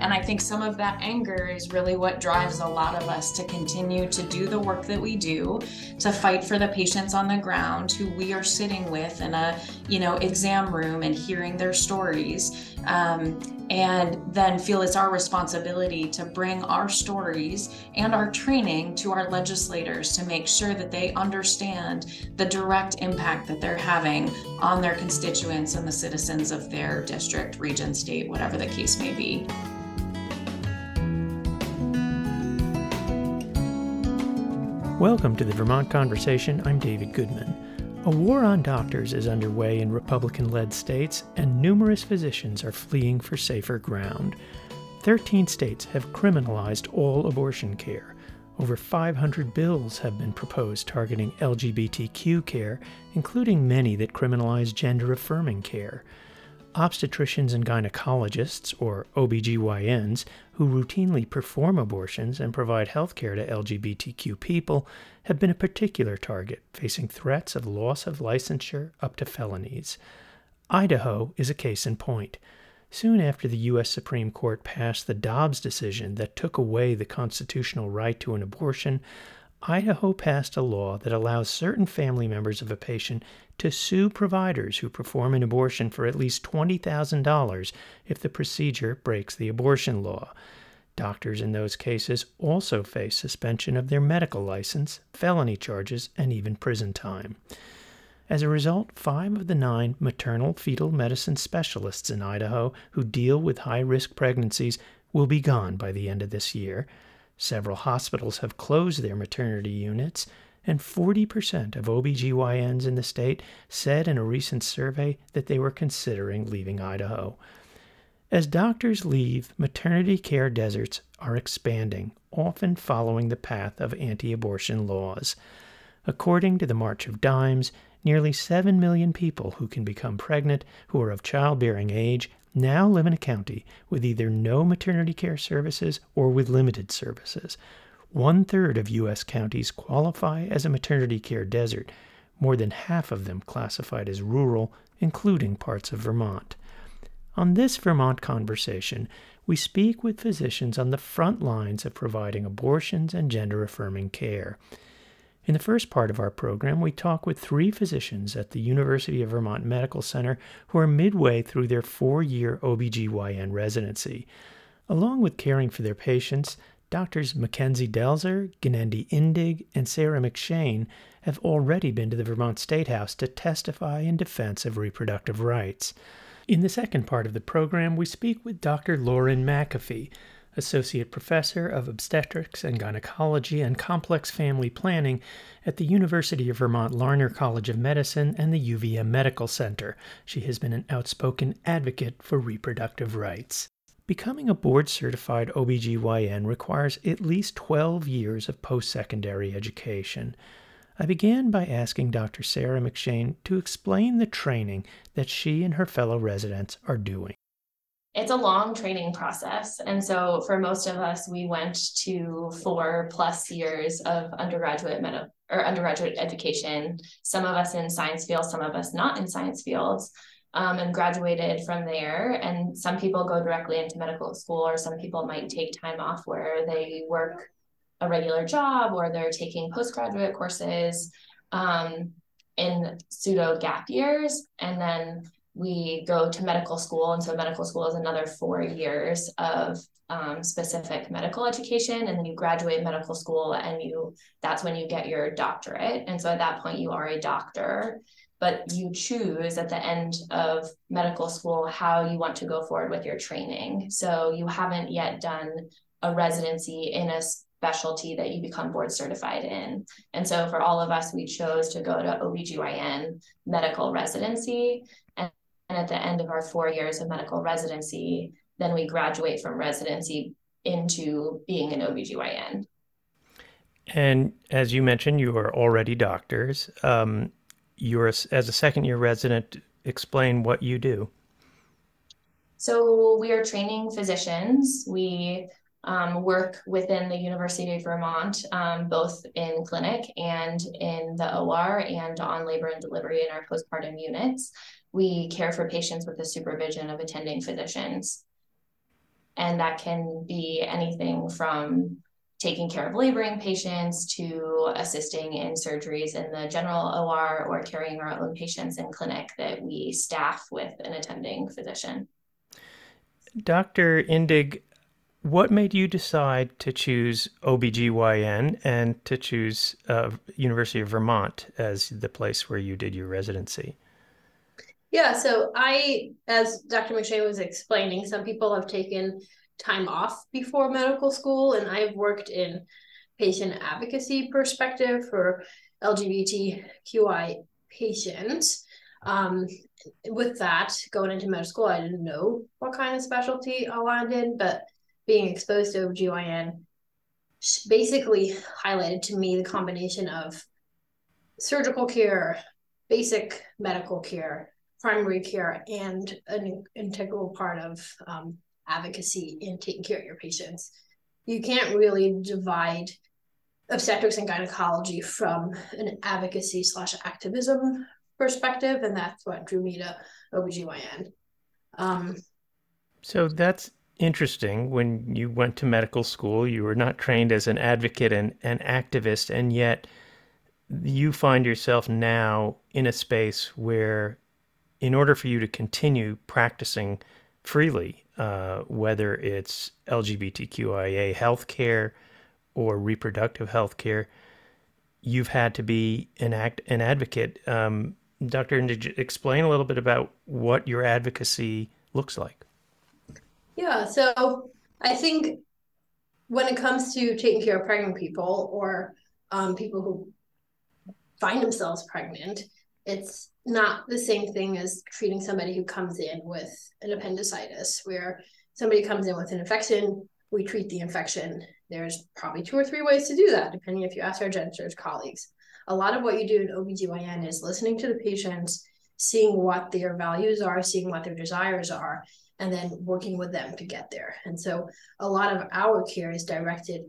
And I think some of that anger is really what drives a lot of us to continue to do the work that we do, to fight for the patients on the ground who we are sitting with in a, you know, exam room and hearing their stories. Um, and then feel it's our responsibility to bring our stories and our training to our legislators to make sure that they understand the direct impact that they're having on their constituents and the citizens of their district, region, state, whatever the case may be. Welcome to the Vermont Conversation. I'm David Goodman. A war on doctors is underway in Republican led states, and numerous physicians are fleeing for safer ground. Thirteen states have criminalized all abortion care. Over 500 bills have been proposed targeting LGBTQ care, including many that criminalize gender affirming care obstetricians and gynecologists, or OBGYNs, who routinely perform abortions and provide health care to LGBTQ people, have been a particular target, facing threats of loss of licensure up to felonies. Idaho is a case in point. Soon after the U.S. Supreme Court passed the Dobbs decision that took away the constitutional right to an abortion, Idaho passed a law that allows certain family members of a patient to sue providers who perform an abortion for at least $20,000 if the procedure breaks the abortion law. Doctors in those cases also face suspension of their medical license, felony charges, and even prison time. As a result, five of the nine maternal fetal medicine specialists in Idaho who deal with high risk pregnancies will be gone by the end of this year. Several hospitals have closed their maternity units, and 40% of OBGYNs in the state said in a recent survey that they were considering leaving Idaho. As doctors leave, maternity care deserts are expanding, often following the path of anti abortion laws. According to the March of Dimes, nearly 7 million people who can become pregnant who are of childbearing age now live in a county with either no maternity care services or with limited services. One third of U.S. counties qualify as a maternity care desert, more than half of them classified as rural, including parts of Vermont. On this Vermont conversation, we speak with physicians on the front lines of providing abortions and gender affirming care. In the first part of our program, we talk with three physicians at the University of Vermont Medical Center who are midway through their four year OBGYN residency. Along with caring for their patients, Doctors Mackenzie Delzer, Gnendi Indig, and Sarah McShane have already been to the Vermont State House to testify in defense of reproductive rights. In the second part of the program, we speak with Dr. Lauren MacAfee, Associate Professor of Obstetrics and Gynecology and Complex Family Planning at the University of Vermont Larner College of Medicine and the UVM Medical Center. She has been an outspoken advocate for reproductive rights. Becoming a board certified OBGYN requires at least 12 years of post secondary education. I began by asking Dr. Sarah McShane to explain the training that she and her fellow residents are doing it's a long training process. And so for most of us, we went to four plus years of undergraduate med- or undergraduate education, some of us in science fields, some of us not in science fields, um, and graduated from there. And some people go directly into medical school, or some people might take time off where they work a regular job or they're taking postgraduate courses um, in pseudo gap years. And then we go to medical school. And so medical school is another four years of um, specific medical education. And then you graduate medical school and you that's when you get your doctorate. And so at that point you are a doctor, but you choose at the end of medical school how you want to go forward with your training. So you haven't yet done a residency in a specialty that you become board certified in. And so for all of us, we chose to go to OBGYN medical residency. And and at the end of our four years of medical residency, then we graduate from residency into being an OBGYN. And as you mentioned, you are already doctors. Um, you're as a second year resident. Explain what you do. So we are training physicians. We um, work within the University of Vermont, um, both in clinic and in the OR and on labor and delivery in our postpartum units we care for patients with the supervision of attending physicians. And that can be anything from taking care of laboring patients to assisting in surgeries in the general OR or carrying our own patients in clinic that we staff with an attending physician. Dr. Indig, what made you decide to choose OBGYN and to choose uh, University of Vermont as the place where you did your residency? Yeah, so I, as Dr. McShane was explaining, some people have taken time off before medical school, and I've worked in patient advocacy perspective for LGBTQI patients. Um, with that, going into medical school, I didn't know what kind of specialty I wanted, but being exposed to OBGYN basically highlighted to me the combination of surgical care, basic medical care, primary care, and an integral part of um, advocacy in taking care of your patients. You can't really divide obstetrics and gynecology from an advocacy slash activism perspective, and that's what drew me to OBGYN. Um, so that's interesting. When you went to medical school, you were not trained as an advocate and an activist, and yet you find yourself now in a space where, in order for you to continue practicing freely, uh, whether it's LGBTQIA healthcare or reproductive healthcare, you've had to be an act an advocate. Um, did you explain a little bit about what your advocacy looks like? Yeah, so I think when it comes to taking care of pregnant people or um, people who find themselves pregnant, it's not the same thing as treating somebody who comes in with an appendicitis, where somebody comes in with an infection, we treat the infection. There's probably two or three ways to do that, depending if you ask our gen colleagues. A lot of what you do in OBGYN is listening to the patients, seeing what their values are, seeing what their desires are, and then working with them to get there. And so a lot of our care is directed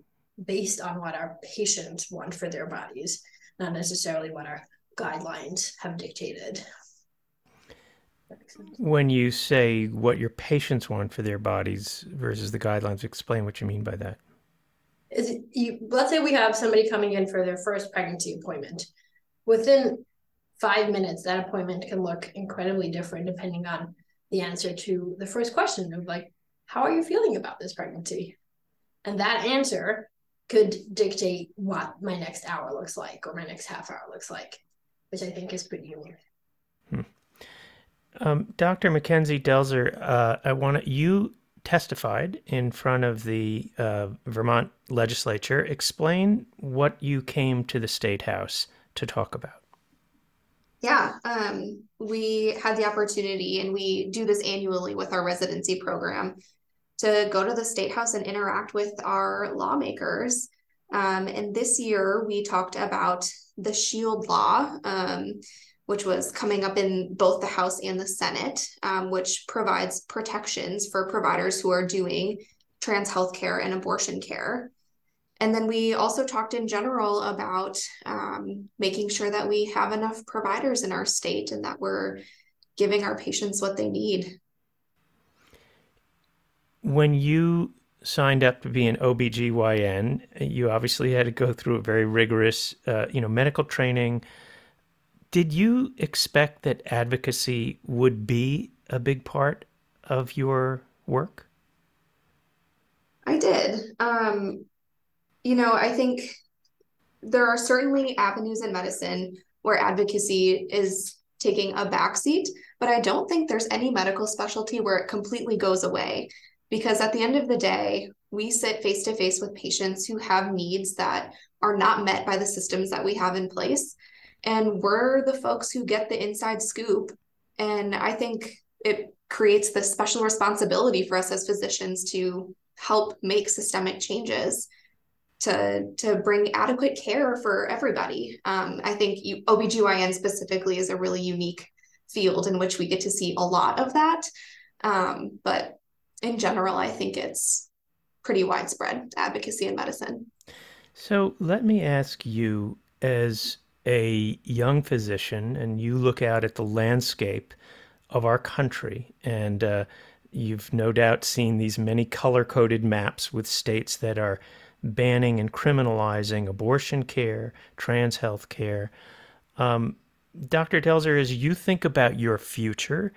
based on what our patients want for their bodies, not necessarily what our guidelines have dictated. When you say what your patients want for their bodies versus the guidelines, explain what you mean by that. Is it, you, let's say we have somebody coming in for their first pregnancy appointment. Within five minutes, that appointment can look incredibly different depending on the answer to the first question of like, how are you feeling about this pregnancy? And that answer could dictate what my next hour looks like or my next half hour looks like which I think is pretty unique. Hmm. Um, Dr. Mackenzie Delzer, uh, I want you testified in front of the uh, Vermont legislature. Explain what you came to the state house to talk about. Yeah, um, we had the opportunity, and we do this annually with our residency program, to go to the state house and interact with our lawmakers. Um, and this year, we talked about the Shield Law, um, which was coming up in both the House and the Senate, um, which provides protections for providers who are doing trans health care and abortion care. And then we also talked in general about um, making sure that we have enough providers in our state and that we're giving our patients what they need. When you signed up to be an OBGYN, you obviously had to go through a very rigorous, uh, you know, medical training. Did you expect that advocacy would be a big part of your work? I did. Um, you know, I think there are certainly avenues in medicine where advocacy is taking a backseat, but I don't think there's any medical specialty where it completely goes away because at the end of the day, we sit face to face with patients who have needs that are not met by the systems that we have in place. And we're the folks who get the inside scoop. And I think it creates this special responsibility for us as physicians to help make systemic changes to to bring adequate care for everybody. Um, I think you, OBGYN specifically is a really unique field in which we get to see a lot of that. Um, but in general, I think it's pretty widespread advocacy in medicine. So let me ask you, as a young physician, and you look out at the landscape of our country, and uh, you've no doubt seen these many color coded maps with states that are banning and criminalizing abortion care, trans health care. Um, Dr. Delzer, as you think about your future,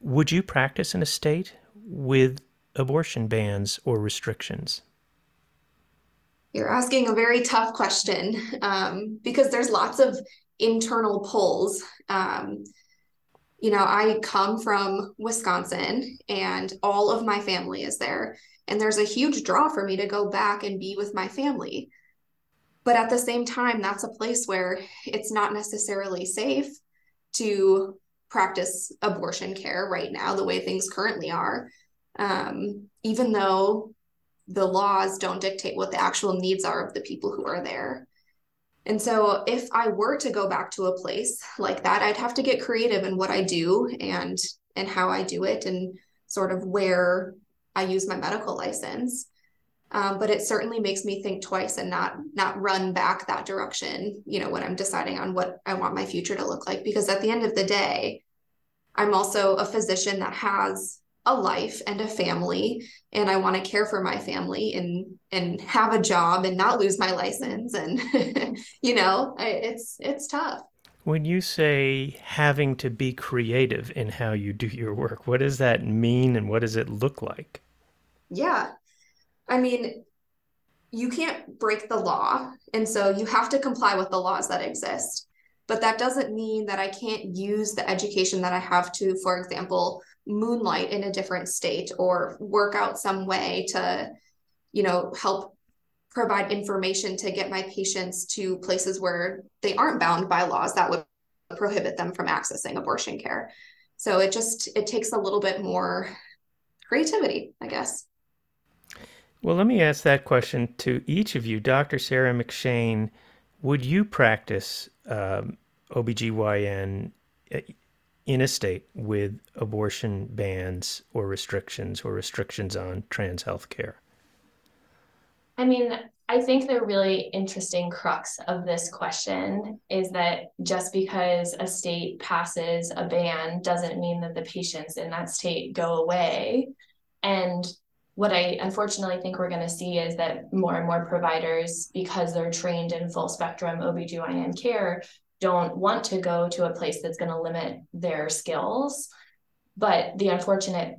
would you practice in a state with abortion bans or restrictions? You're asking a very tough question um, because there's lots of internal pulls. Um, you know, I come from Wisconsin and all of my family is there. And there's a huge draw for me to go back and be with my family. But at the same time, that's a place where it's not necessarily safe to practice abortion care right now, the way things currently are. Um, even though the laws don't dictate what the actual needs are of the people who are there. And so if I were to go back to a place like that, I'd have to get creative in what I do and and how I do it and sort of where I use my medical license. Um, but it certainly makes me think twice and not not run back that direction, you know, when I'm deciding on what I want my future to look like. Because at the end of the day, I'm also a physician that has a life and a family and I want to care for my family and and have a job and not lose my license and you know it's it's tough. When you say having to be creative in how you do your work what does that mean and what does it look like? Yeah i mean you can't break the law and so you have to comply with the laws that exist. But that doesn't mean that i can't use the education that i have to for example moonlight in a different state or work out some way to you know help provide information to get my patients to places where they aren't bound by laws that would prohibit them from accessing abortion care. So it just it takes a little bit more creativity i guess well let me ask that question to each of you dr sarah mcshane would you practice um, obgyn in a state with abortion bans or restrictions or restrictions on trans health care? I mean, I think the really interesting crux of this question is that just because a state passes a ban doesn't mean that the patients in that state go away. And what I unfortunately think we're going to see is that more and more providers, because they're trained in full spectrum OBGYN care, don't want to go to a place that's going to limit their skills. But the unfortunate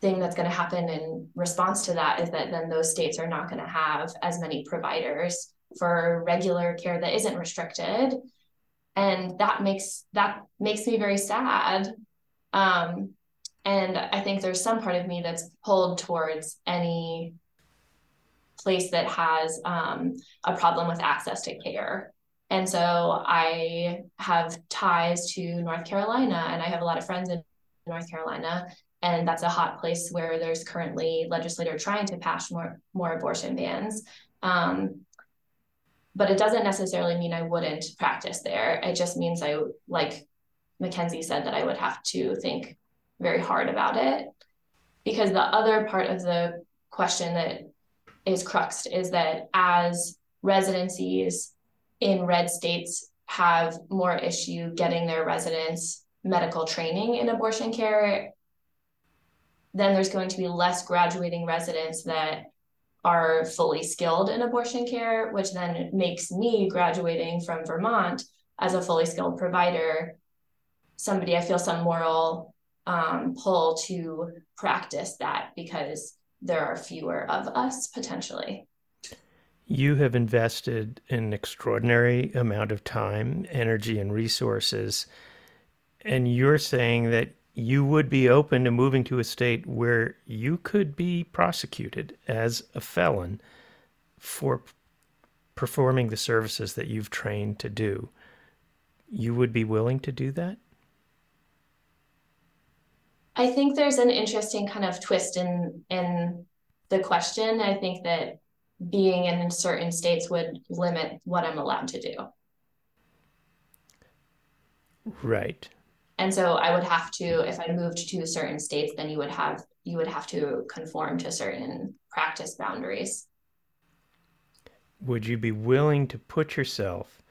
thing that's going to happen in response to that is that then those states are not going to have as many providers for regular care that isn't restricted and that makes that makes me very sad um, and i think there's some part of me that's pulled towards any place that has um, a problem with access to care and so I have ties to North Carolina and I have a lot of friends in North Carolina. And that's a hot place where there's currently legislator trying to pass more, more abortion bans. Um, but it doesn't necessarily mean I wouldn't practice there. It just means I, like Mackenzie said, that I would have to think very hard about it. Because the other part of the question that is cruxed is that as residencies in red states have more issue getting their residents medical training in abortion care, then there's going to be less graduating residents that are fully skilled in abortion care, which then makes me graduating from Vermont as a fully skilled provider somebody I feel some moral um, pull to practice that because there are fewer of us potentially. You have invested an extraordinary amount of time, energy, and resources. And you're saying that you would be open to moving to a state where you could be prosecuted as a felon for performing the services that you've trained to do. You would be willing to do that? I think there's an interesting kind of twist in in the question. I think that being in certain states would limit what I'm allowed to do. Right. And so I would have to, if I moved to certain states, then you would have you would have to conform to certain practice boundaries. Would you be willing to put yourself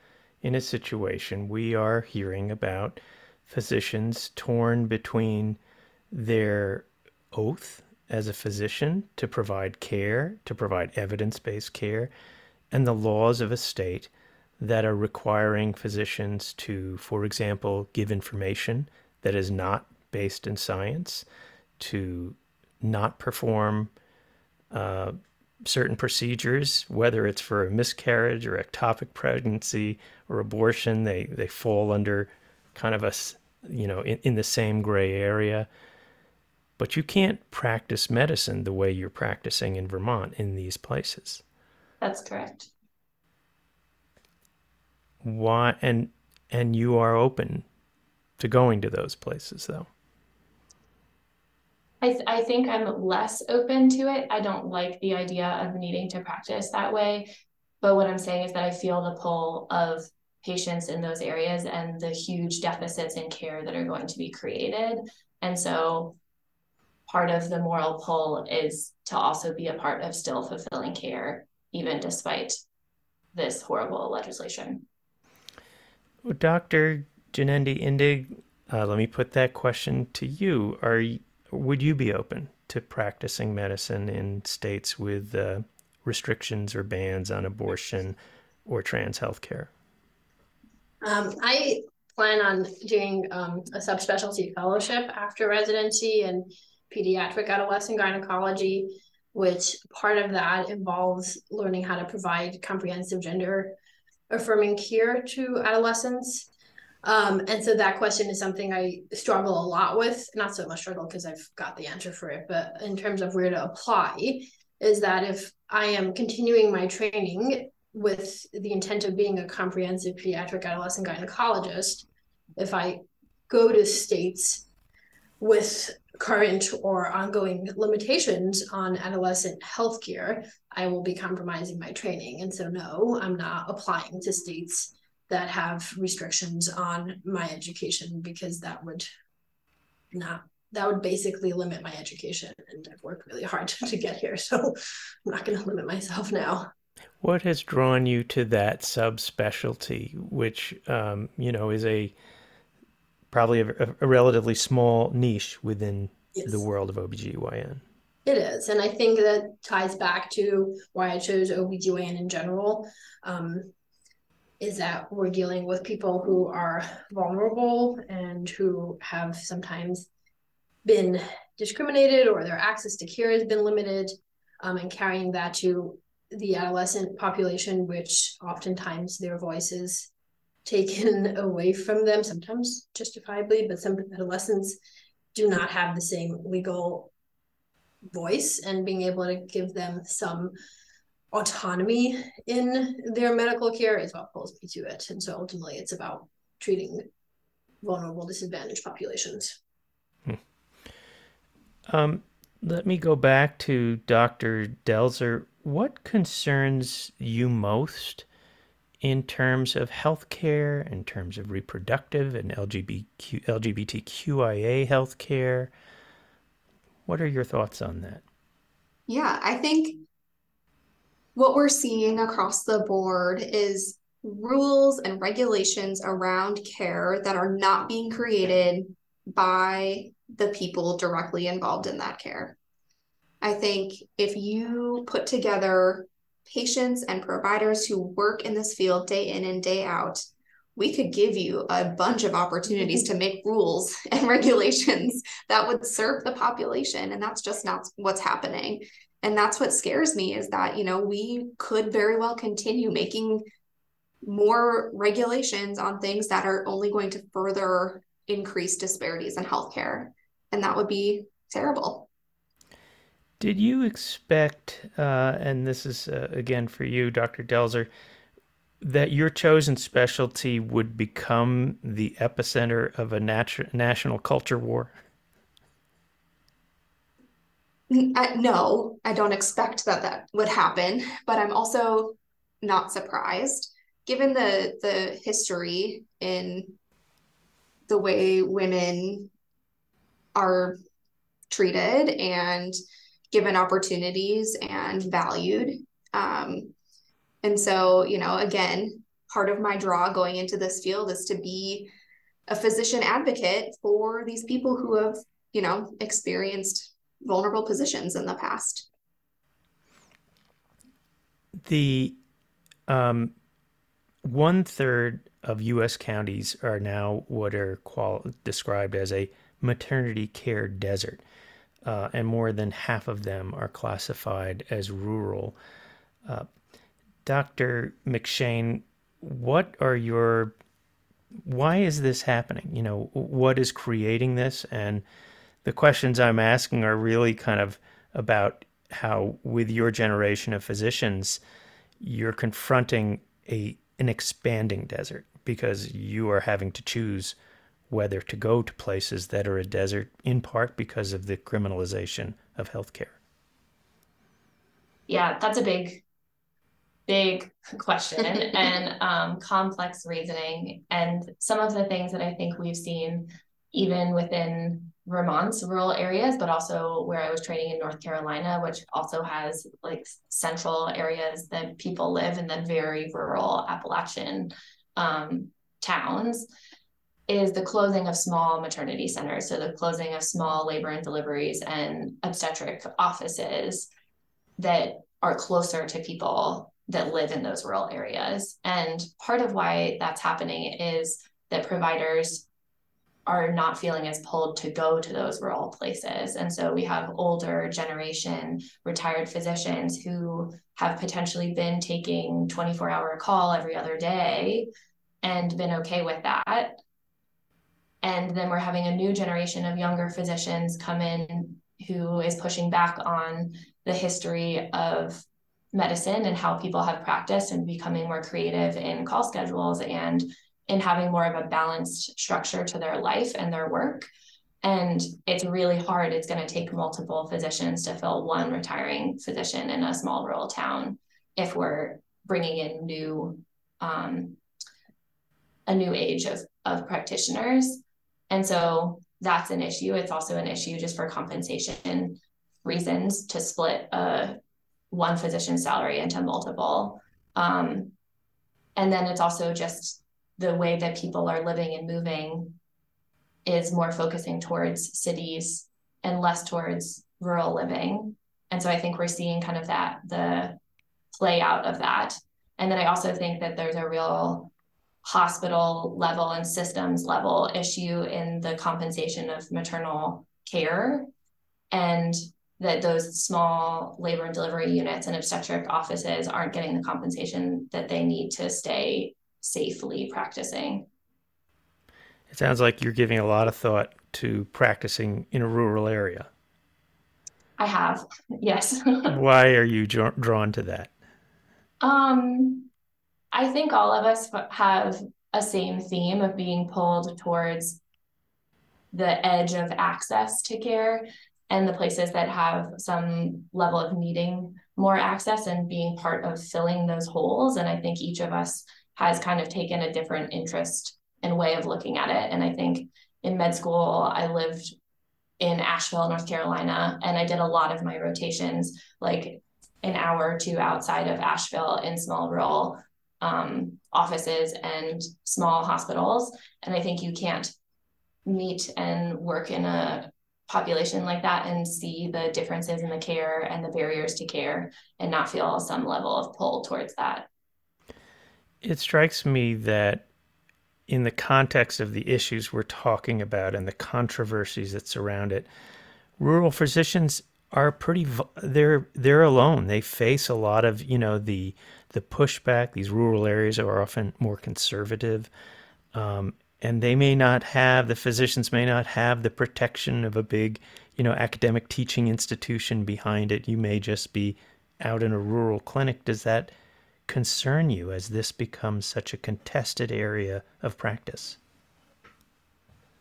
in a situation we are hearing about physicians torn between their oath as a physician to provide care, to provide evidence based care, and the laws of a state that are requiring physicians to, for example, give information that is not based in science, to not perform uh, certain procedures, whether it's for a miscarriage or ectopic pregnancy or abortion, they, they fall under kind of a, you know, in, in the same gray area. But you can't practice medicine the way you're practicing in Vermont in these places. That's correct. Why and and you are open to going to those places though. I, th- I think I'm less open to it. I don't like the idea of needing to practice that way. But what I'm saying is that I feel the pull of patients in those areas and the huge deficits in care that are going to be created. And so part of the moral pull is to also be a part of still fulfilling care, even despite this horrible legislation. Well, Dr. Janendi Indig, uh, let me put that question to you. Are would you be open to practicing medicine in states with uh, restrictions or bans on abortion or trans health care? Um, I plan on doing um, a subspecialty fellowship after residency in pediatric adolescent gynecology, which part of that involves learning how to provide comprehensive gender affirming care to adolescents. Um, and so that question is something I struggle a lot with. Not so much struggle because I've got the answer for it, but in terms of where to apply, is that if I am continuing my training with the intent of being a comprehensive pediatric adolescent gynecologist, if I go to states with current or ongoing limitations on adolescent healthcare, I will be compromising my training. And so, no, I'm not applying to states that have restrictions on my education because that would not that would basically limit my education and i've worked really hard to get here so i'm not going to limit myself now what has drawn you to that subspecialty which um, you know is a probably a, a relatively small niche within yes. the world of obgyn it is and i think that ties back to why i chose obgyn in general um, is that we're dealing with people who are vulnerable and who have sometimes been discriminated or their access to care has been limited um, and carrying that to the adolescent population which oftentimes their voices taken away from them sometimes justifiably but some adolescents do not have the same legal voice and being able to give them some autonomy in their medical care is what pulls me to it. And so ultimately, it's about treating vulnerable, disadvantaged populations. Hmm. Um, let me go back to Dr. Delzer. What concerns you most in terms of healthcare, in terms of reproductive and LGBTQ, LGBTQIA healthcare? What are your thoughts on that? Yeah, I think what we're seeing across the board is rules and regulations around care that are not being created by the people directly involved in that care. I think if you put together patients and providers who work in this field day in and day out, we could give you a bunch of opportunities mm-hmm. to make rules and regulations that would serve the population. And that's just not what's happening and that's what scares me is that you know we could very well continue making more regulations on things that are only going to further increase disparities in healthcare and that would be terrible did you expect uh, and this is uh, again for you dr delzer that your chosen specialty would become the epicenter of a nat- national culture war? I, no, I don't expect that that would happen, but I'm also not surprised. Given the the history in the way women are treated and given opportunities and valued. Um, and so, you know, again, part of my draw going into this field is to be a physician advocate for these people who have, you know, experienced vulnerable positions in the past. The um, one third of U.S. counties are now what are qual- described as a maternity care desert, uh, and more than half of them are classified as rural. Uh, Dr. McShane, what are your why is this happening? You know, what is creating this? And the questions I'm asking are really kind of about how, with your generation of physicians, you're confronting a an expanding desert because you are having to choose whether to go to places that are a desert in part because of the criminalization of healthcare. Yeah, that's a big, big question and um, complex reasoning. And some of the things that I think we've seen, even within Vermont's rural areas, but also where I was training in North Carolina, which also has like central areas that people live and then very rural Appalachian um, towns, is the closing of small maternity centers. So the closing of small labor and deliveries and obstetric offices that are closer to people that live in those rural areas. And part of why that's happening is that providers are not feeling as pulled to go to those rural places. And so we have older generation retired physicians who have potentially been taking 24 hour call every other day and been okay with that. And then we're having a new generation of younger physicians come in who is pushing back on the history of medicine and how people have practiced and becoming more creative in call schedules and in having more of a balanced structure to their life and their work. And it's really hard. It's going to take multiple physicians to fill one retiring physician in a small rural town if we're bringing in new, um, a new age of, of practitioners. And so that's an issue. It's also an issue just for compensation reasons to split a one physician salary into multiple. Um, and then it's also just the way that people are living and moving is more focusing towards cities and less towards rural living. And so I think we're seeing kind of that the play out of that. And then I also think that there's a real hospital level and systems level issue in the compensation of maternal care and that those small labor and delivery units and obstetric offices aren't getting the compensation that they need to stay safely practicing. It sounds like you're giving a lot of thought to practicing in a rural area. I have, yes. Why are you drawn to that? Um, I think all of us have a same theme of being pulled towards the edge of access to care and the places that have some level of needing more access and being part of filling those holes. And I think each of us has kind of taken a different interest and way of looking at it. And I think in med school, I lived in Asheville, North Carolina, and I did a lot of my rotations like an hour or two outside of Asheville in small rural um, offices and small hospitals. And I think you can't meet and work in a population like that and see the differences in the care and the barriers to care and not feel some level of pull towards that. It strikes me that in the context of the issues we're talking about and the controversies that surround it, rural physicians are pretty they're they're alone. They face a lot of, you know, the the pushback. These rural areas are often more conservative. Um, and they may not have the physicians may not have the protection of a big, you know, academic teaching institution behind it. You may just be out in a rural clinic. Does that concern you as this becomes such a contested area of practice?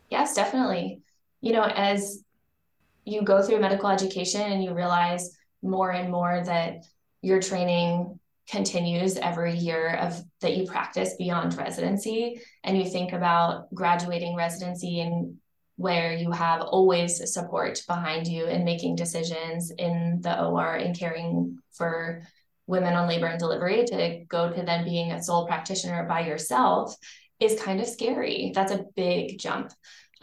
Yes, definitely. You know, as you go through medical education and you realize more and more that your training continues every year of that you practice beyond residency and you think about graduating residency and where you have always support behind you in making decisions in the OR and caring for women on labor and delivery to go to then being a sole practitioner by yourself is kind of scary. That's a big jump.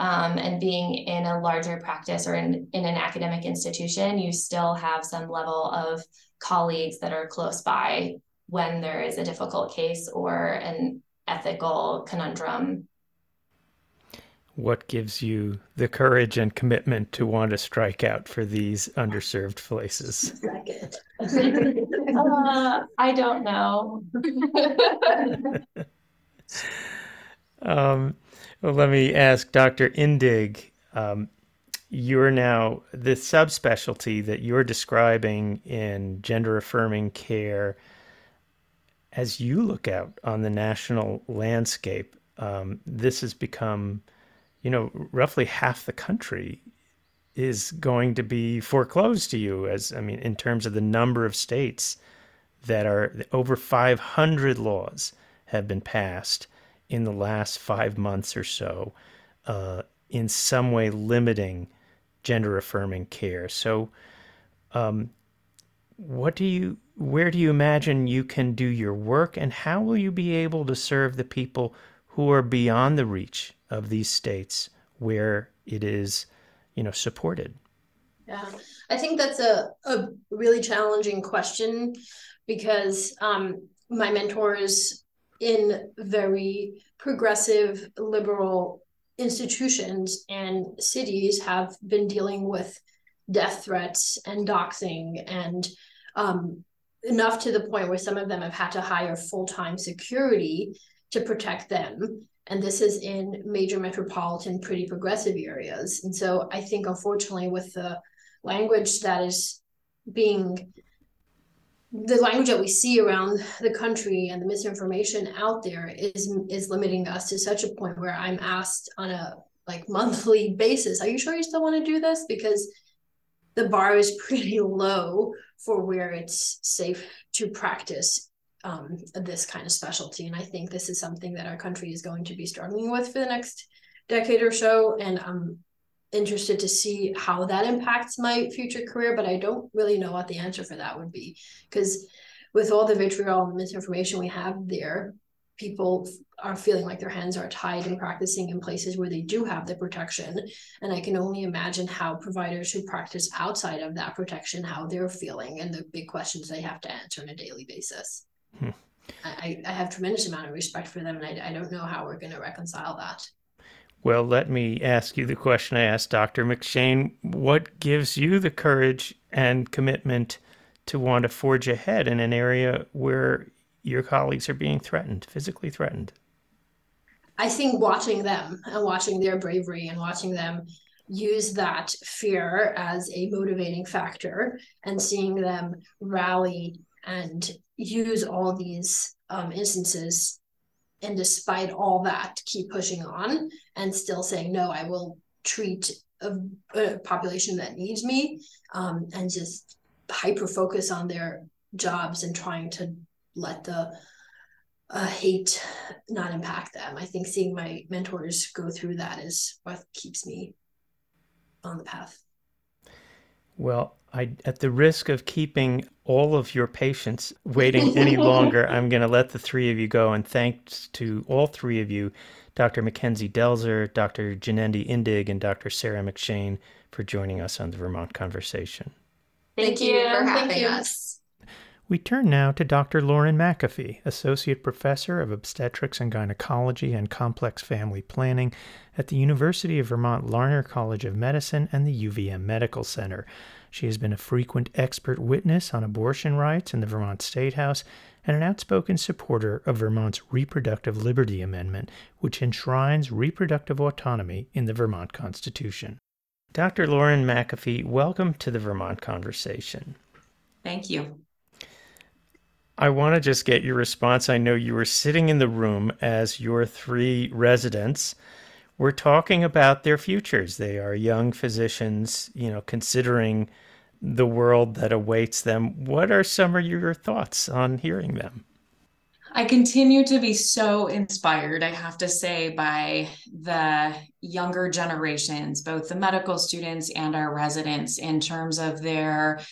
Um, and being in a larger practice or in, in an academic institution, you still have some level of colleagues that are close by when there is a difficult case or an ethical conundrum. What gives you the courage and commitment to want to strike out for these underserved places? uh, I don't know. um, well, let me ask Dr. Indig. Um, you're now the subspecialty that you're describing in gender affirming care. As you look out on the national landscape, um, this has become, you know, roughly half the country is going to be foreclosed to you. As I mean, in terms of the number of states that are over 500 laws have been passed in the last five months or so uh, in some way limiting gender affirming care. So, um, what do you, where do you imagine you can do your work, and how will you be able to serve the people who are beyond the reach of these states where it is, you know, supported? Yeah, I think that's a, a really challenging question because um, my mentors in very progressive liberal institutions and cities have been dealing with death threats and doxing and um, enough to the point where some of them have had to hire full-time security to protect them. And this is in major metropolitan pretty progressive areas. And so i think unfortunately with the language that is being the language that we see around the country and the misinformation out there is is limiting us to such a point where I'm asked on a like monthly basis, are you sure you still want to do this? Because the bar is pretty low for where it's safe to practice um, this kind of specialty. And I think this is something that our country is going to be struggling with for the next decade or so. And I'm interested to see how that impacts my future career, but I don't really know what the answer for that would be. Because with all the vitriol and misinformation we have there, people are feeling like their hands are tied and practicing in places where they do have the protection. And I can only imagine how providers who practice outside of that protection, how they're feeling and the big questions they have to answer on a daily basis. Hmm. I, I have tremendous amount of respect for them and I, I don't know how we're going to reconcile that. Well, let me ask you the question I asked Dr. McShane. What gives you the courage and commitment to want to forge ahead in an area where your colleagues are being threatened, physically threatened? I think watching them and watching their bravery and watching them use that fear as a motivating factor and seeing them rally and use all these um, instances and despite all that keep pushing on and still saying no i will treat a, a population that needs me um, and just hyper focus on their jobs and trying to let the uh, hate not impact them. I think seeing my mentors go through that is what keeps me on the path. Well I, at the risk of keeping all of your patients waiting any longer, I'm going to let the three of you go. And thanks to all three of you, Dr. Mackenzie Delzer, Dr. Janendi Indig, and Dr. Sarah McShane, for joining us on the Vermont Conversation. Thank, Thank you for having Thank us. We turn now to Dr. Lauren MacAfee, Associate Professor of Obstetrics and Gynecology and Complex Family Planning at the University of Vermont Larner College of Medicine and the UVM Medical Center. She has been a frequent expert witness on abortion rights in the Vermont State House and an outspoken supporter of Vermont's Reproductive Liberty Amendment, which enshrines reproductive autonomy in the Vermont Constitution. Dr. Lauren MacAfee, welcome to the Vermont Conversation. Thank you. I want to just get your response. I know you were sitting in the room as your three residents we're talking about their futures. They are young physicians, you know, considering the world that awaits them. What are some of your thoughts on hearing them? I continue to be so inspired, I have to say, by the younger generations, both the medical students and our residents, in terms of their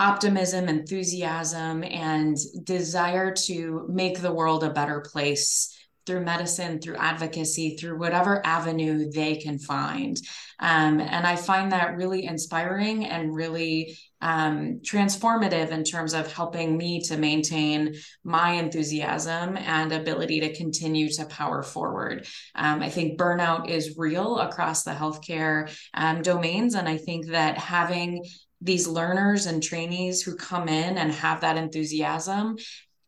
optimism, enthusiasm, and desire to make the world a better place through medicine, through advocacy, through whatever avenue they can find. Um, and I find that really inspiring and really um, transformative in terms of helping me to maintain my enthusiasm and ability to continue to power forward. Um, I think burnout is real across the healthcare um, domains. And I think that having these learners and trainees who come in and have that enthusiasm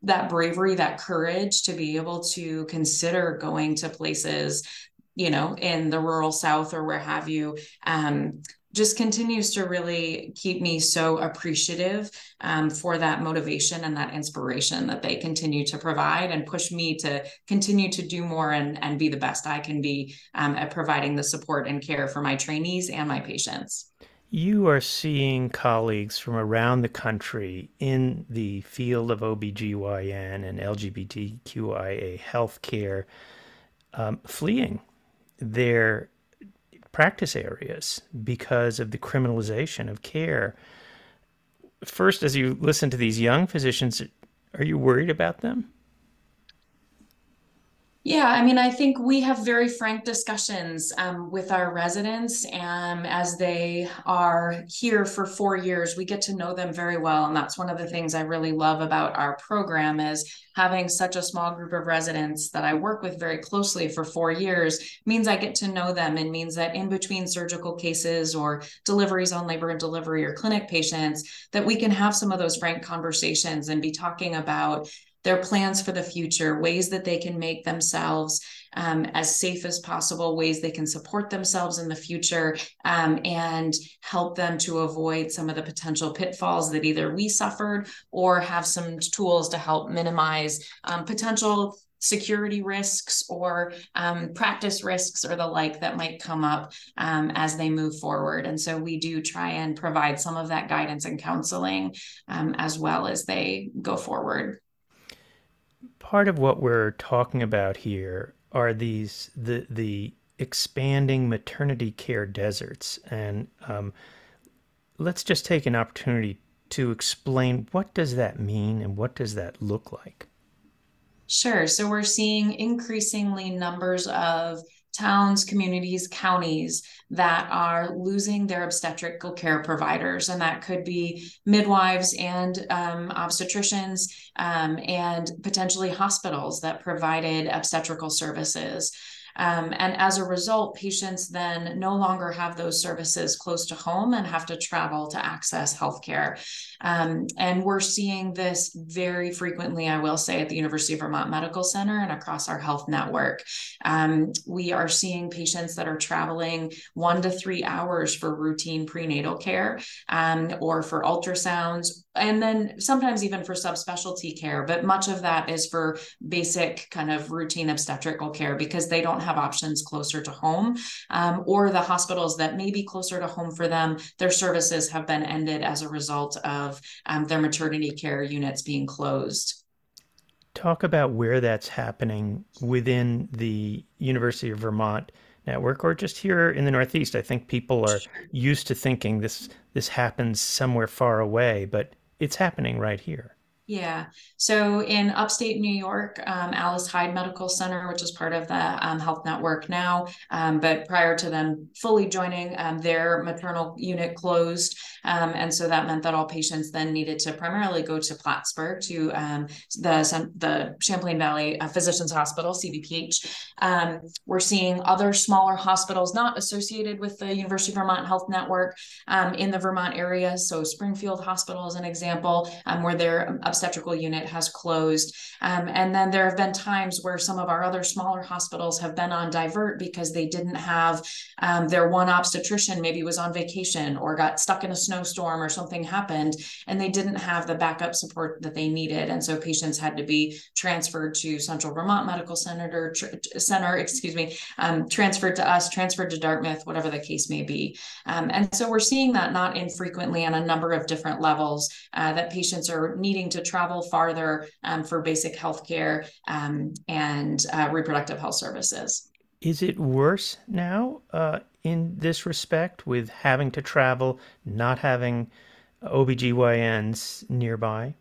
that bravery that courage to be able to consider going to places you know in the rural south or where have you um, just continues to really keep me so appreciative um, for that motivation and that inspiration that they continue to provide and push me to continue to do more and, and be the best I can be um, at providing the support and care for my trainees and my patients. You are seeing colleagues from around the country in the field of OBGYN and LGBTQIA healthcare um, fleeing their practice areas because of the criminalization of care. First, as you listen to these young physicians, are you worried about them? Yeah, I mean, I think we have very frank discussions um, with our residents, and as they are here for four years, we get to know them very well, and that's one of the things I really love about our program is having such a small group of residents that I work with very closely for four years means I get to know them, and means that in between surgical cases or deliveries on labor and delivery or clinic patients, that we can have some of those frank conversations and be talking about their plans for the future, ways that they can make themselves um, as safe as possible, ways they can support themselves in the future, um, and help them to avoid some of the potential pitfalls that either we suffered or have some tools to help minimize um, potential security risks or um, practice risks or the like that might come up um, as they move forward. And so we do try and provide some of that guidance and counseling um, as well as they go forward part of what we're talking about here are these the the expanding maternity care deserts, and um, let's just take an opportunity to explain what does that mean and what does that look like. Sure. So we're seeing increasingly numbers of towns, communities, counties that are losing their obstetrical care providers. And that could be midwives and um, obstetricians um, and potentially hospitals that provided obstetrical services. Um, and as a result, patients then no longer have those services close to home and have to travel to access healthcare. Um, and we're seeing this very frequently, I will say, at the University of Vermont Medical Center and across our health network. Um, we are seeing patients that are traveling one to three hours for routine prenatal care um, or for ultrasounds, and then sometimes even for subspecialty care. But much of that is for basic kind of routine obstetrical care because they don't have options closer to home, um, or the hospitals that may be closer to home for them, their services have been ended as a result of um, their maternity care units being closed. Talk about where that's happening within the University of Vermont network or just here in the northeast. I think people are used to thinking this this happens somewhere far away but it's happening right here yeah. So in upstate New York, um, Alice Hyde Medical Center, which is part of the um, health network now, um, but prior to them fully joining, um, their maternal unit closed. Um, and so that meant that all patients then needed to primarily go to Plattsburgh to um, the, the Champlain Valley uh, Physicians Hospital, CVPH. we're seeing other smaller hospitals not associated with the University of Vermont Health Network in the Vermont area. So Springfield Hospital is an example where they're obstetrical unit has closed. Um, and then there have been times where some of our other smaller hospitals have been on divert because they didn't have um, their one obstetrician maybe was on vacation or got stuck in a snowstorm or something happened and they didn't have the backup support that they needed. And so patients had to be transferred to Central Vermont Medical Center, Center, excuse me, um, transferred to us, transferred to Dartmouth, whatever the case may be. Um, and so we're seeing that not infrequently on a number of different levels uh, that patients are needing to travel farther um, for basic health care um, and uh, reproductive health services. Is it worse now uh, in this respect with having to travel, not having OBGYNs nearby?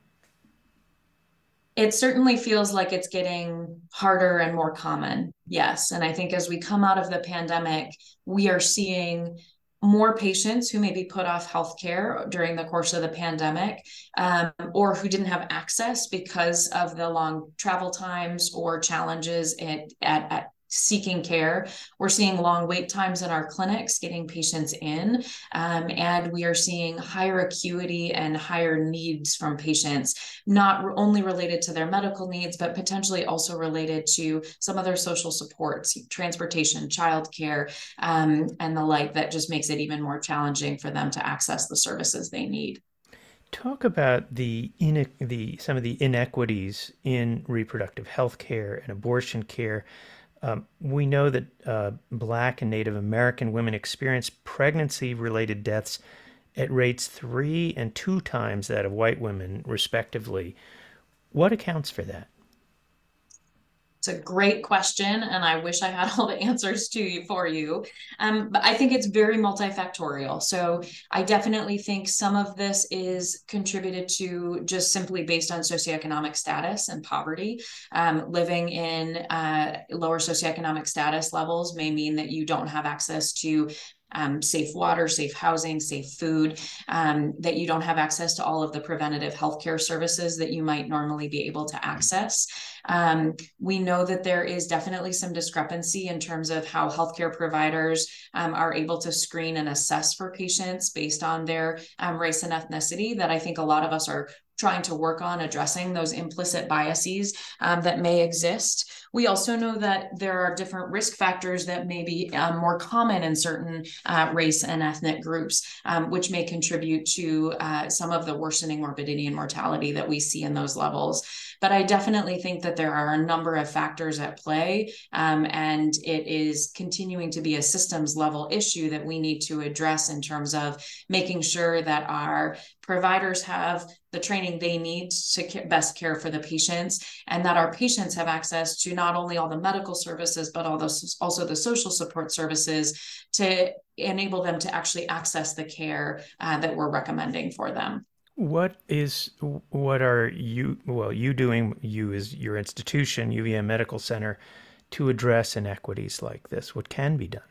It certainly feels like it's getting harder and more common. Yes. And I think as we come out of the pandemic, we are seeing more patients who maybe put off healthcare during the course of the pandemic um, or who didn't have access because of the long travel times or challenges at, at, at seeking care. We're seeing long wait times in our clinics getting patients in, um, and we are seeing higher acuity and higher needs from patients, not only related to their medical needs, but potentially also related to some of their social supports, transportation, childcare, um, and the like, that just makes it even more challenging for them to access the services they need. Talk about the, in, the some of the inequities in reproductive health care and abortion care um, we know that uh, Black and Native American women experience pregnancy related deaths at rates three and two times that of white women, respectively. What accounts for that? It's a great question, and I wish I had all the answers to you for you. Um, but I think it's very multifactorial. So I definitely think some of this is contributed to just simply based on socioeconomic status and poverty. Um, living in uh, lower socioeconomic status levels may mean that you don't have access to um, safe water, safe housing, safe food, um, that you don't have access to all of the preventative healthcare services that you might normally be able to access. Um, we know that there is definitely some discrepancy in terms of how healthcare providers um, are able to screen and assess for patients based on their um, race and ethnicity that I think a lot of us are trying to work on addressing those implicit biases um, that may exist. We also know that there are different risk factors that may be um, more common in certain uh, race and ethnic groups, um, which may contribute to uh, some of the worsening morbidity and mortality that we see in those levels. But I definitely think that there are a number of factors at play, um, and it is continuing to be a systems level issue that we need to address in terms of making sure that our providers have the training they need to best care for the patients and that our patients have access to not only all the medical services but also the social support services to enable them to actually access the care uh, that we're recommending for them what is what are you well you doing you as your institution UVM Medical Center to address inequities like this? What can be done?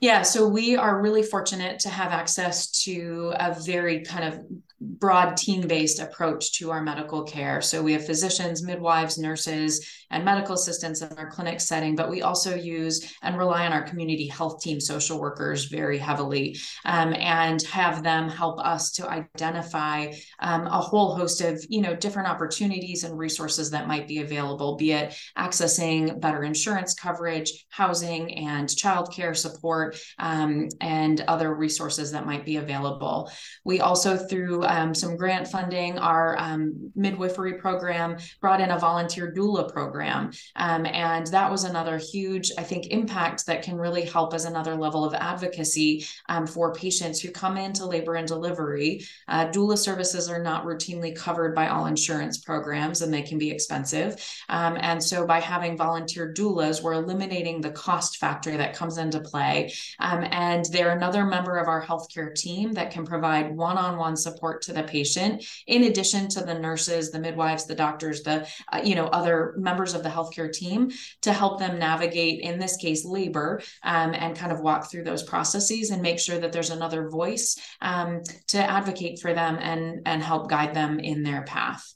Yeah, so we are really fortunate to have access to a very kind of broad team based approach to our medical care. So we have physicians, midwives, nurses, and medical assistants in our clinic setting, but we also use and rely on our community health team social workers very heavily um, and have them help us to identify um, a whole host of you know different opportunities and resources that might be available, be it accessing better insurance coverage, housing and childcare support, um, and other resources that might be available. We also through um, some grant funding. Our um, midwifery program brought in a volunteer doula program. Um, and that was another huge, I think, impact that can really help as another level of advocacy um, for patients who come into labor and delivery. Uh, doula services are not routinely covered by all insurance programs and they can be expensive. Um, and so by having volunteer doulas, we're eliminating the cost factor that comes into play. Um, and they're another member of our healthcare team that can provide one on one support to the patient, in addition to the nurses, the midwives, the doctors, the uh, you know other members of the healthcare team to help them navigate, in this case, labor, um, and kind of walk through those processes and make sure that there's another voice um, to advocate for them and and help guide them in their path.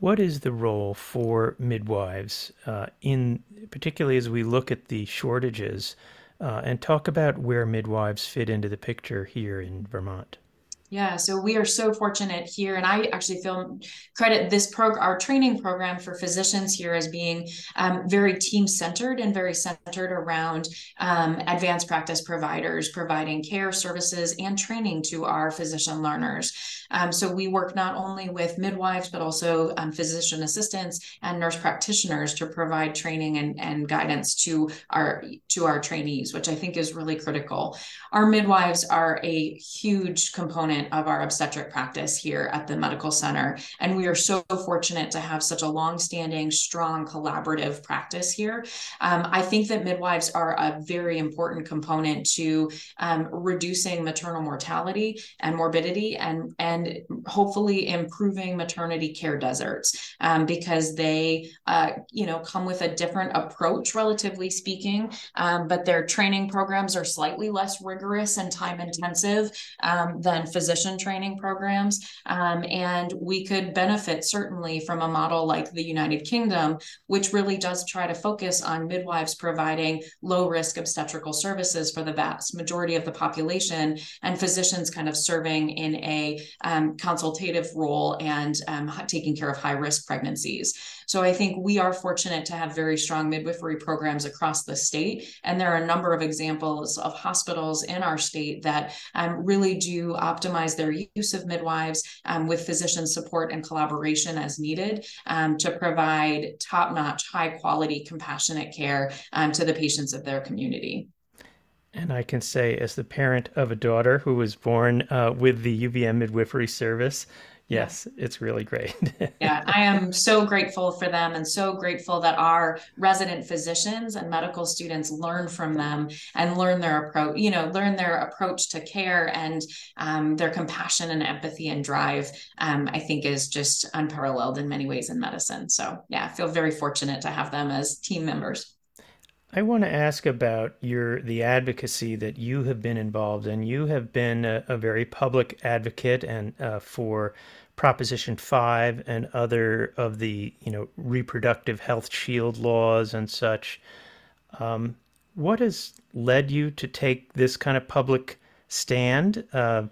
What is the role for midwives uh, in, particularly as we look at the shortages, uh, and talk about where midwives fit into the picture here in Vermont? Yeah, so we are so fortunate here, and I actually feel credit this program, our training program for physicians here as being um, very team centered and very centered around um, advanced practice providers providing care services and training to our physician learners. Um, so we work not only with midwives but also um, physician assistants and nurse practitioners to provide training and, and guidance to our to our trainees, which I think is really critical. Our midwives are a huge component component of our obstetric practice here at the medical center. And we are so fortunate to have such a long-standing, strong, collaborative practice here. Um, I think that midwives are a very important component to um, reducing maternal mortality and morbidity and, and hopefully improving maternity care deserts um, because they, uh, you know, come with a different approach, relatively speaking, um, but their training programs are slightly less rigorous and time intensive um, than physician training programs. Um, and we could benefit certainly from a model like the United Kingdom, which really does try to focus on midwives providing low risk obstetrical services for the vast majority of the population and physicians kind of serving in a um, consultative role and um, taking care of high risk pregnancies. So I think we are fortunate to have very strong midwifery programs across the state. And there are a number of examples of hospitals in our state that um, really do optimize their use of midwives um, with physician support and collaboration as needed um, to provide top notch, high quality, compassionate care um, to the patients of their community. And I can say, as the parent of a daughter who was born uh, with the UVM midwifery service, Yes, it's really great. yeah, I am so grateful for them and so grateful that our resident physicians and medical students learn from them and learn their approach, you know, learn their approach to care and um, their compassion and empathy and drive, um, I think is just unparalleled in many ways in medicine. So, yeah, I feel very fortunate to have them as team members. I want to ask about your the advocacy that you have been involved in. You have been a, a very public advocate and uh, for Proposition 5 and other of the, you know, reproductive health shield laws and such. Um, what has led you to take this kind of public stand? Uh,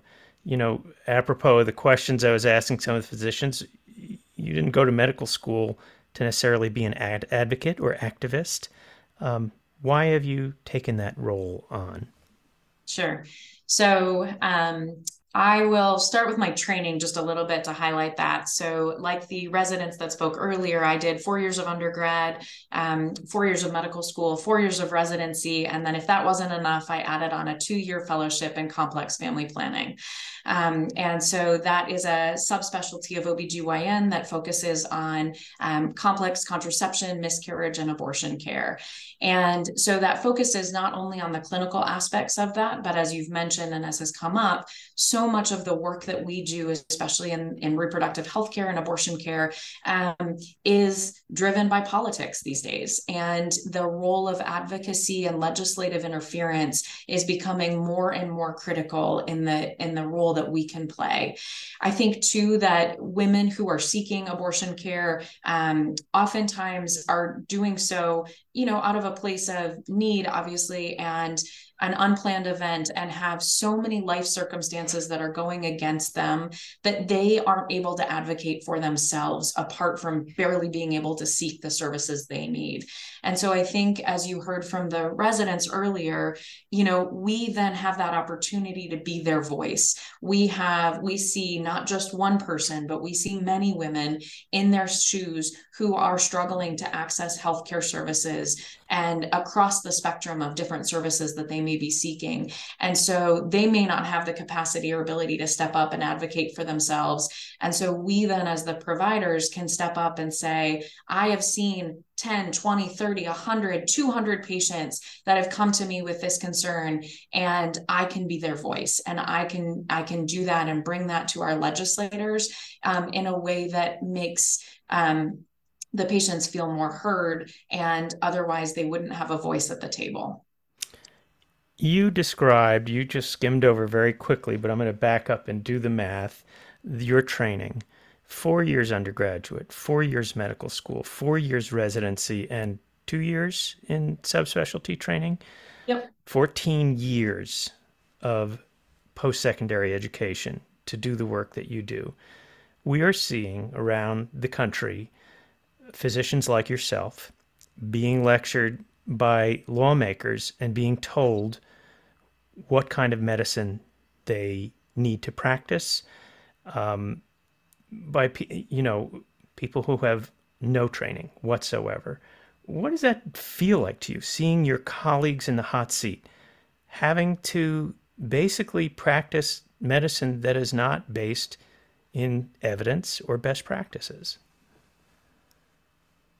you know, apropos of the questions I was asking some of the physicians, you didn't go to medical school to necessarily be an ad- advocate or activist. Um, why have you taken that role on? Sure. So, um, I will start with my training just a little bit to highlight that. So, like the residents that spoke earlier, I did four years of undergrad, um, four years of medical school, four years of residency. And then, if that wasn't enough, I added on a two year fellowship in complex family planning. Um, and so, that is a subspecialty of OBGYN that focuses on um, complex contraception, miscarriage, and abortion care. And so, that focuses not only on the clinical aspects of that, but as you've mentioned and as has come up, so much of the work that we do, especially in, in reproductive health care and abortion care, um, is driven by politics these days. And the role of advocacy and legislative interference is becoming more and more critical in the in the role that we can play. I think too that women who are seeking abortion care um, oftentimes are doing so, you know, out of a place of need, obviously, and an unplanned event and have so many life circumstances that are going against them that they aren't able to advocate for themselves apart from barely being able to seek the services they need. And so I think as you heard from the residents earlier, you know, we then have that opportunity to be their voice. We have we see not just one person, but we see many women in their shoes who are struggling to access healthcare services and across the spectrum of different services that they may be seeking. And so they may not have the capacity or ability to step up and advocate for themselves. And so we then, as the providers, can step up and say, I have seen 10, 20, 30, 100, 200 patients that have come to me with this concern and I can be their voice and I can I can do that and bring that to our legislators um, in a way that makes um, the patients feel more heard and otherwise they wouldn't have a voice at the table. You described, you just skimmed over very quickly, but I'm going to back up and do the math. Your training four years undergraduate, four years medical school, four years residency, and two years in subspecialty training. Yep. 14 years of post secondary education to do the work that you do. We are seeing around the country physicians like yourself being lectured by lawmakers and being told what kind of medicine they need to practice um, by you know people who have no training whatsoever. What does that feel like to you, seeing your colleagues in the hot seat, having to basically practice medicine that is not based in evidence or best practices?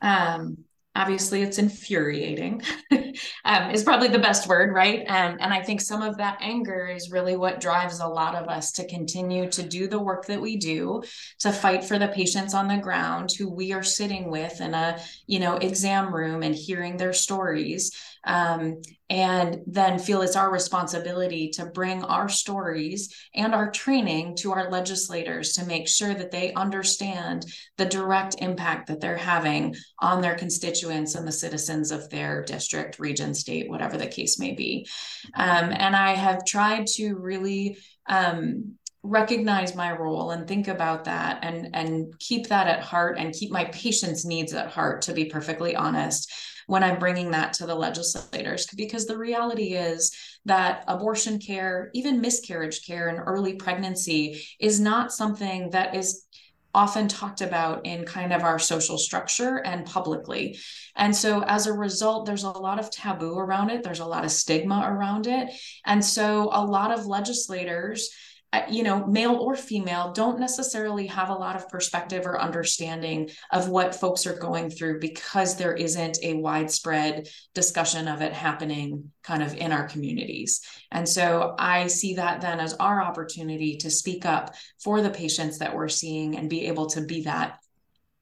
Um, obviously it's infuriating um, is probably the best word right? Um, and i think some of that anger is really what drives a lot of us to continue to do the work that we do to fight for the patients on the ground who we are sitting with in a you know exam room and hearing their stories um, and then feel it's our responsibility to bring our stories and our training to our legislators to make sure that they understand the direct impact that they're having on their constituents and the citizens of their district, region, state, whatever the case may be. Um, and I have tried to really um, recognize my role and think about that and and keep that at heart and keep my patients needs at heart to be perfectly honest when I'm bringing that to the legislators, because the reality is that abortion care, even miscarriage care and early pregnancy, is not something that is often talked about in kind of our social structure and publicly. And so as a result, there's a lot of taboo around it, there's a lot of stigma around it. And so a lot of legislators you know, male or female, don't necessarily have a lot of perspective or understanding of what folks are going through because there isn't a widespread discussion of it happening kind of in our communities. And so I see that then as our opportunity to speak up for the patients that we're seeing and be able to be that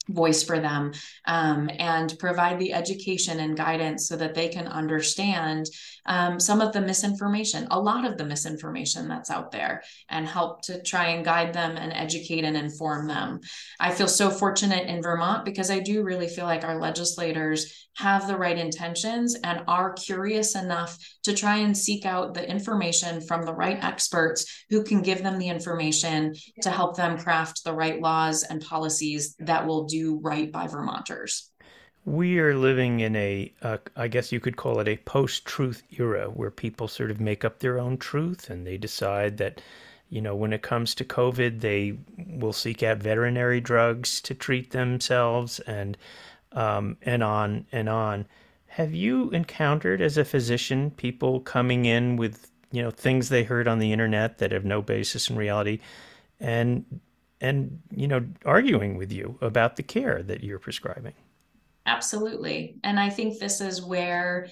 voice for them um, and provide the education and guidance so that they can understand um, some of the misinformation, a lot of the misinformation that's out there, and help to try and guide them and educate and inform them. I feel so fortunate in Vermont because I do really feel like our legislators have the right intentions and are curious enough to try and seek out the information from the right experts who can give them the information to help them craft the right laws and policies that will do right by Vermonters. We are living in a, uh, I guess you could call it a post truth era where people sort of make up their own truth and they decide that, you know, when it comes to COVID, they will seek out veterinary drugs to treat themselves and um, and on and on. Have you encountered as a physician people coming in with you know things they heard on the internet that have no basis in reality, and and you know arguing with you about the care that you're prescribing? Absolutely, and I think this is where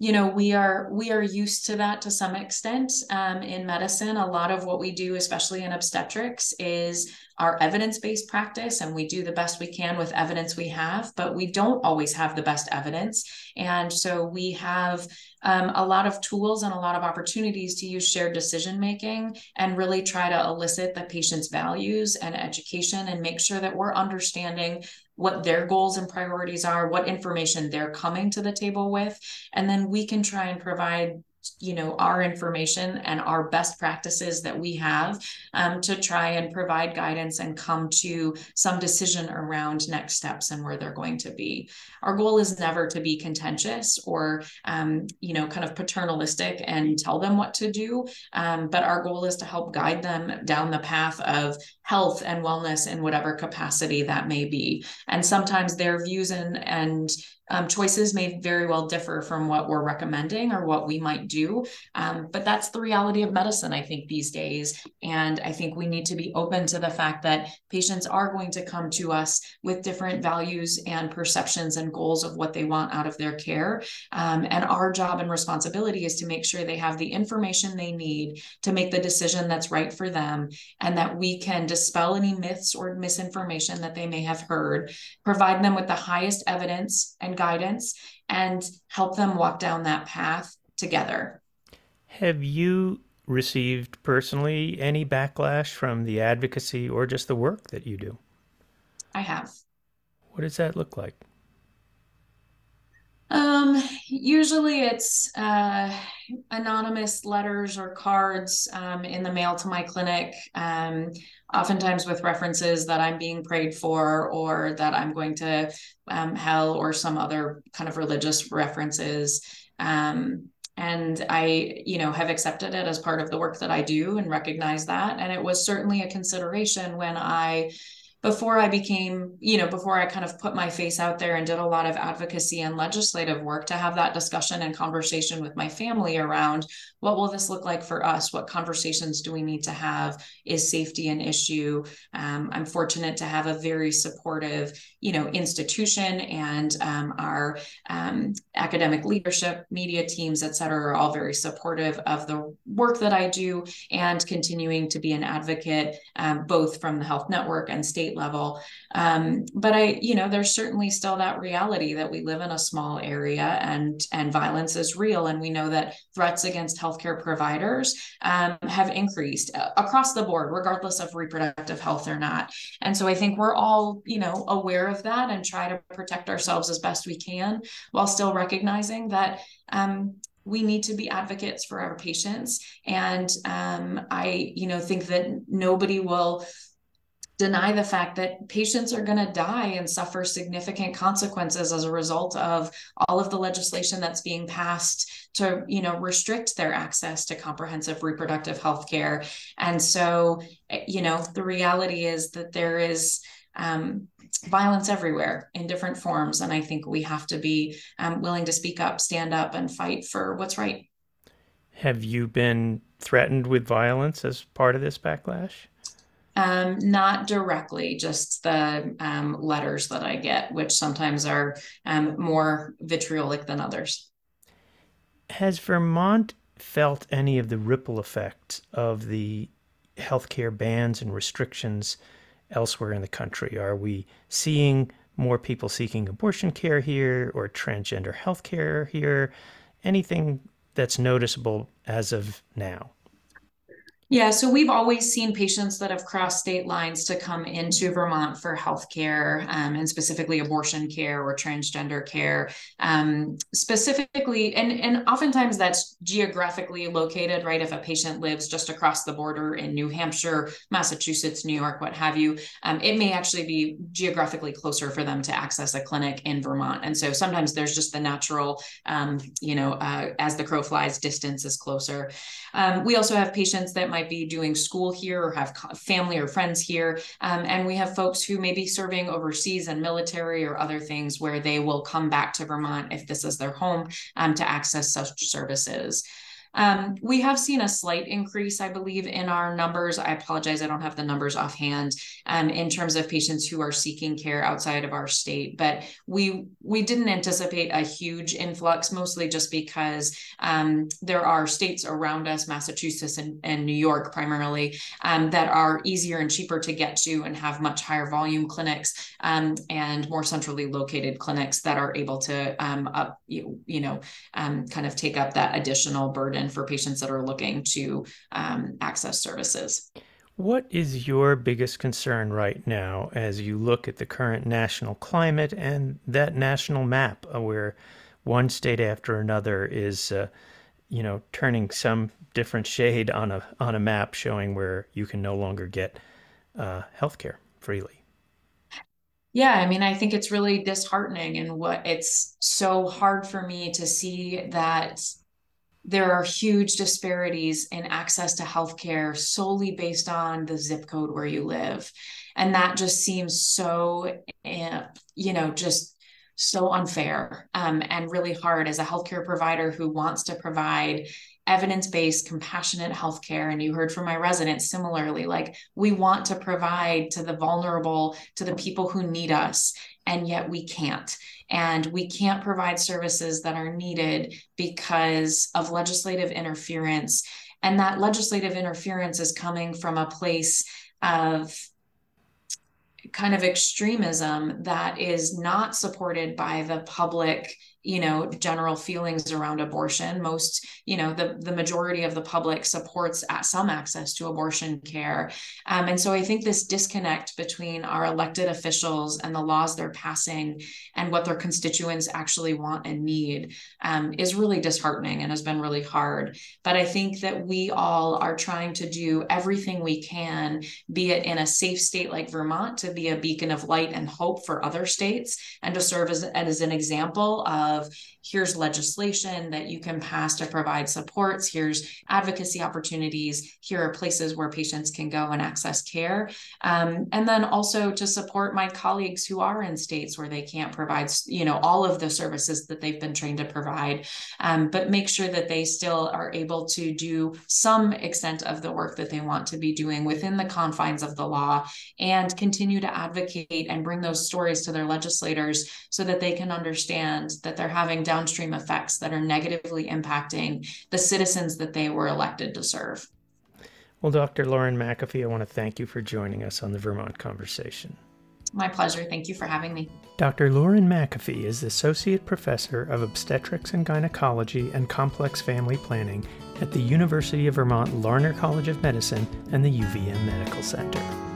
you know we are we are used to that to some extent um, in medicine. A lot of what we do especially in obstetrics is our evidence-based practice and we do the best we can with evidence we have but we don't always have the best evidence and so we have um, a lot of tools and a lot of opportunities to use shared decision making and really try to elicit the patient's values and education and make sure that we're understanding what their goals and priorities are, what information they're coming to the table with. And then we can try and provide you know our information and our best practices that we have um, to try and provide guidance and come to some decision around next steps and where they're going to be. Our goal is never to be contentious or um, you know kind of paternalistic and tell them what to do um, but our goal is to help guide them down the path of health and wellness in whatever capacity that may be. And sometimes their views and and um, choices may very well differ from what we're recommending or what we might do. Um, but that's the reality of medicine, I think, these days. And I think we need to be open to the fact that patients are going to come to us with different values and perceptions and goals of what they want out of their care. Um, and our job and responsibility is to make sure they have the information they need to make the decision that's right for them and that we can dispel any myths or misinformation that they may have heard, provide them with the highest evidence and guidance and help them walk down that path together. Have you received personally any backlash from the advocacy or just the work that you do? I have. What does that look like? Um, usually it's uh, anonymous letters or cards um, in the mail to my clinic, um, oftentimes with references that I'm being prayed for or that I'm going to um, hell or some other kind of religious references. Um, and I, you know, have accepted it as part of the work that I do and recognize that. And it was certainly a consideration when I before I became, you know, before I kind of put my face out there and did a lot of advocacy and legislative work to have that discussion and conversation with my family around what will this look like for us? What conversations do we need to have? Is safety an issue? Um, I'm fortunate to have a very supportive, you know, institution and um, our um, academic leadership, media teams, et cetera, are all very supportive of the work that I do and continuing to be an advocate, um, both from the health network and state level. Um, but I, you know, there's certainly still that reality that we live in a small area and and violence is real, and we know that threats against healthcare providers um, have increased uh, across the board, regardless of reproductive health or not. And so I think we're all, you know, aware of that and try to protect ourselves as best we can, while still recognizing that um, we need to be advocates for our patients and um, i you know think that nobody will deny the fact that patients are going to die and suffer significant consequences as a result of all of the legislation that's being passed to you know restrict their access to comprehensive reproductive health care. And so you know the reality is that there is um, violence everywhere in different forms and i think we have to be um, willing to speak up stand up and fight for what's right. Have you been threatened with violence as part of this backlash um, not directly, just the um, letters that I get, which sometimes are um, more vitriolic than others. Has Vermont felt any of the ripple effects of the healthcare bans and restrictions elsewhere in the country? Are we seeing more people seeking abortion care here or transgender healthcare here? Anything that's noticeable as of now? Yeah, so we've always seen patients that have crossed state lines to come into Vermont for healthcare, um, and specifically abortion care or transgender care. Um, specifically, and and oftentimes that's geographically located, right? If a patient lives just across the border in New Hampshire, Massachusetts, New York, what have you, um, it may actually be geographically closer for them to access a clinic in Vermont. And so sometimes there's just the natural, um, you know, uh, as the crow flies, distance is closer. Um, we also have patients that might might be doing school here or have family or friends here. Um, and we have folks who may be serving overseas and military or other things where they will come back to Vermont if this is their home um, to access such services. Um, we have seen a slight increase, I believe, in our numbers. I apologize, I don't have the numbers offhand um, in terms of patients who are seeking care outside of our state, but we we didn't anticipate a huge influx, mostly just because um, there are states around us, Massachusetts and, and New York primarily, um, that are easier and cheaper to get to and have much higher volume clinics um, and more centrally located clinics that are able to um, up, you, you know kind of take up that additional burden burden for patients that are looking to um, access services. What is your biggest concern right now as you look at the current national climate and that national map where one state after another is, uh, you know, turning some different shade on a on a map showing where you can no longer get uh, health care freely? Yeah, I mean, I think it's really disheartening and what it's so hard for me to see that there are huge disparities in access to healthcare solely based on the zip code where you live. And that just seems so, eh, you know, just so unfair um, and really hard as a healthcare provider who wants to provide evidence-based compassionate healthcare and you heard from my residents similarly like we want to provide to the vulnerable to the people who need us and yet we can't. And we can't provide services that are needed because of legislative interference. And that legislative interference is coming from a place of kind of extremism that is not supported by the public you know general feelings around abortion. Most you know the the majority of the public supports at some access to abortion care. Um, and so i think this disconnect between our elected officials and the laws they're passing and what their constituents actually want and need um, is really disheartening and has been really hard. But i think that we all are trying to do everything we can be it in a safe state like vermont to be a beacon of light and hope for other states and to serve as, as an example of of here's legislation that you can pass to provide supports, here's advocacy opportunities, here are places where patients can go and access care. Um, and then also to support my colleagues who are in states where they can't provide, you know, all of the services that they've been trained to provide, um, but make sure that they still are able to do some extent of the work that they want to be doing within the confines of the law and continue to advocate and bring those stories to their legislators so that they can understand that they're having downstream effects that are negatively impacting the citizens that they were elected to serve. Well, Dr. Lauren MacAfee, I want to thank you for joining us on the Vermont Conversation. My pleasure. Thank you for having me. Dr. Lauren MacAfee is Associate Professor of Obstetrics and Gynecology and Complex Family Planning at the University of Vermont Larner College of Medicine and the UVM Medical Center.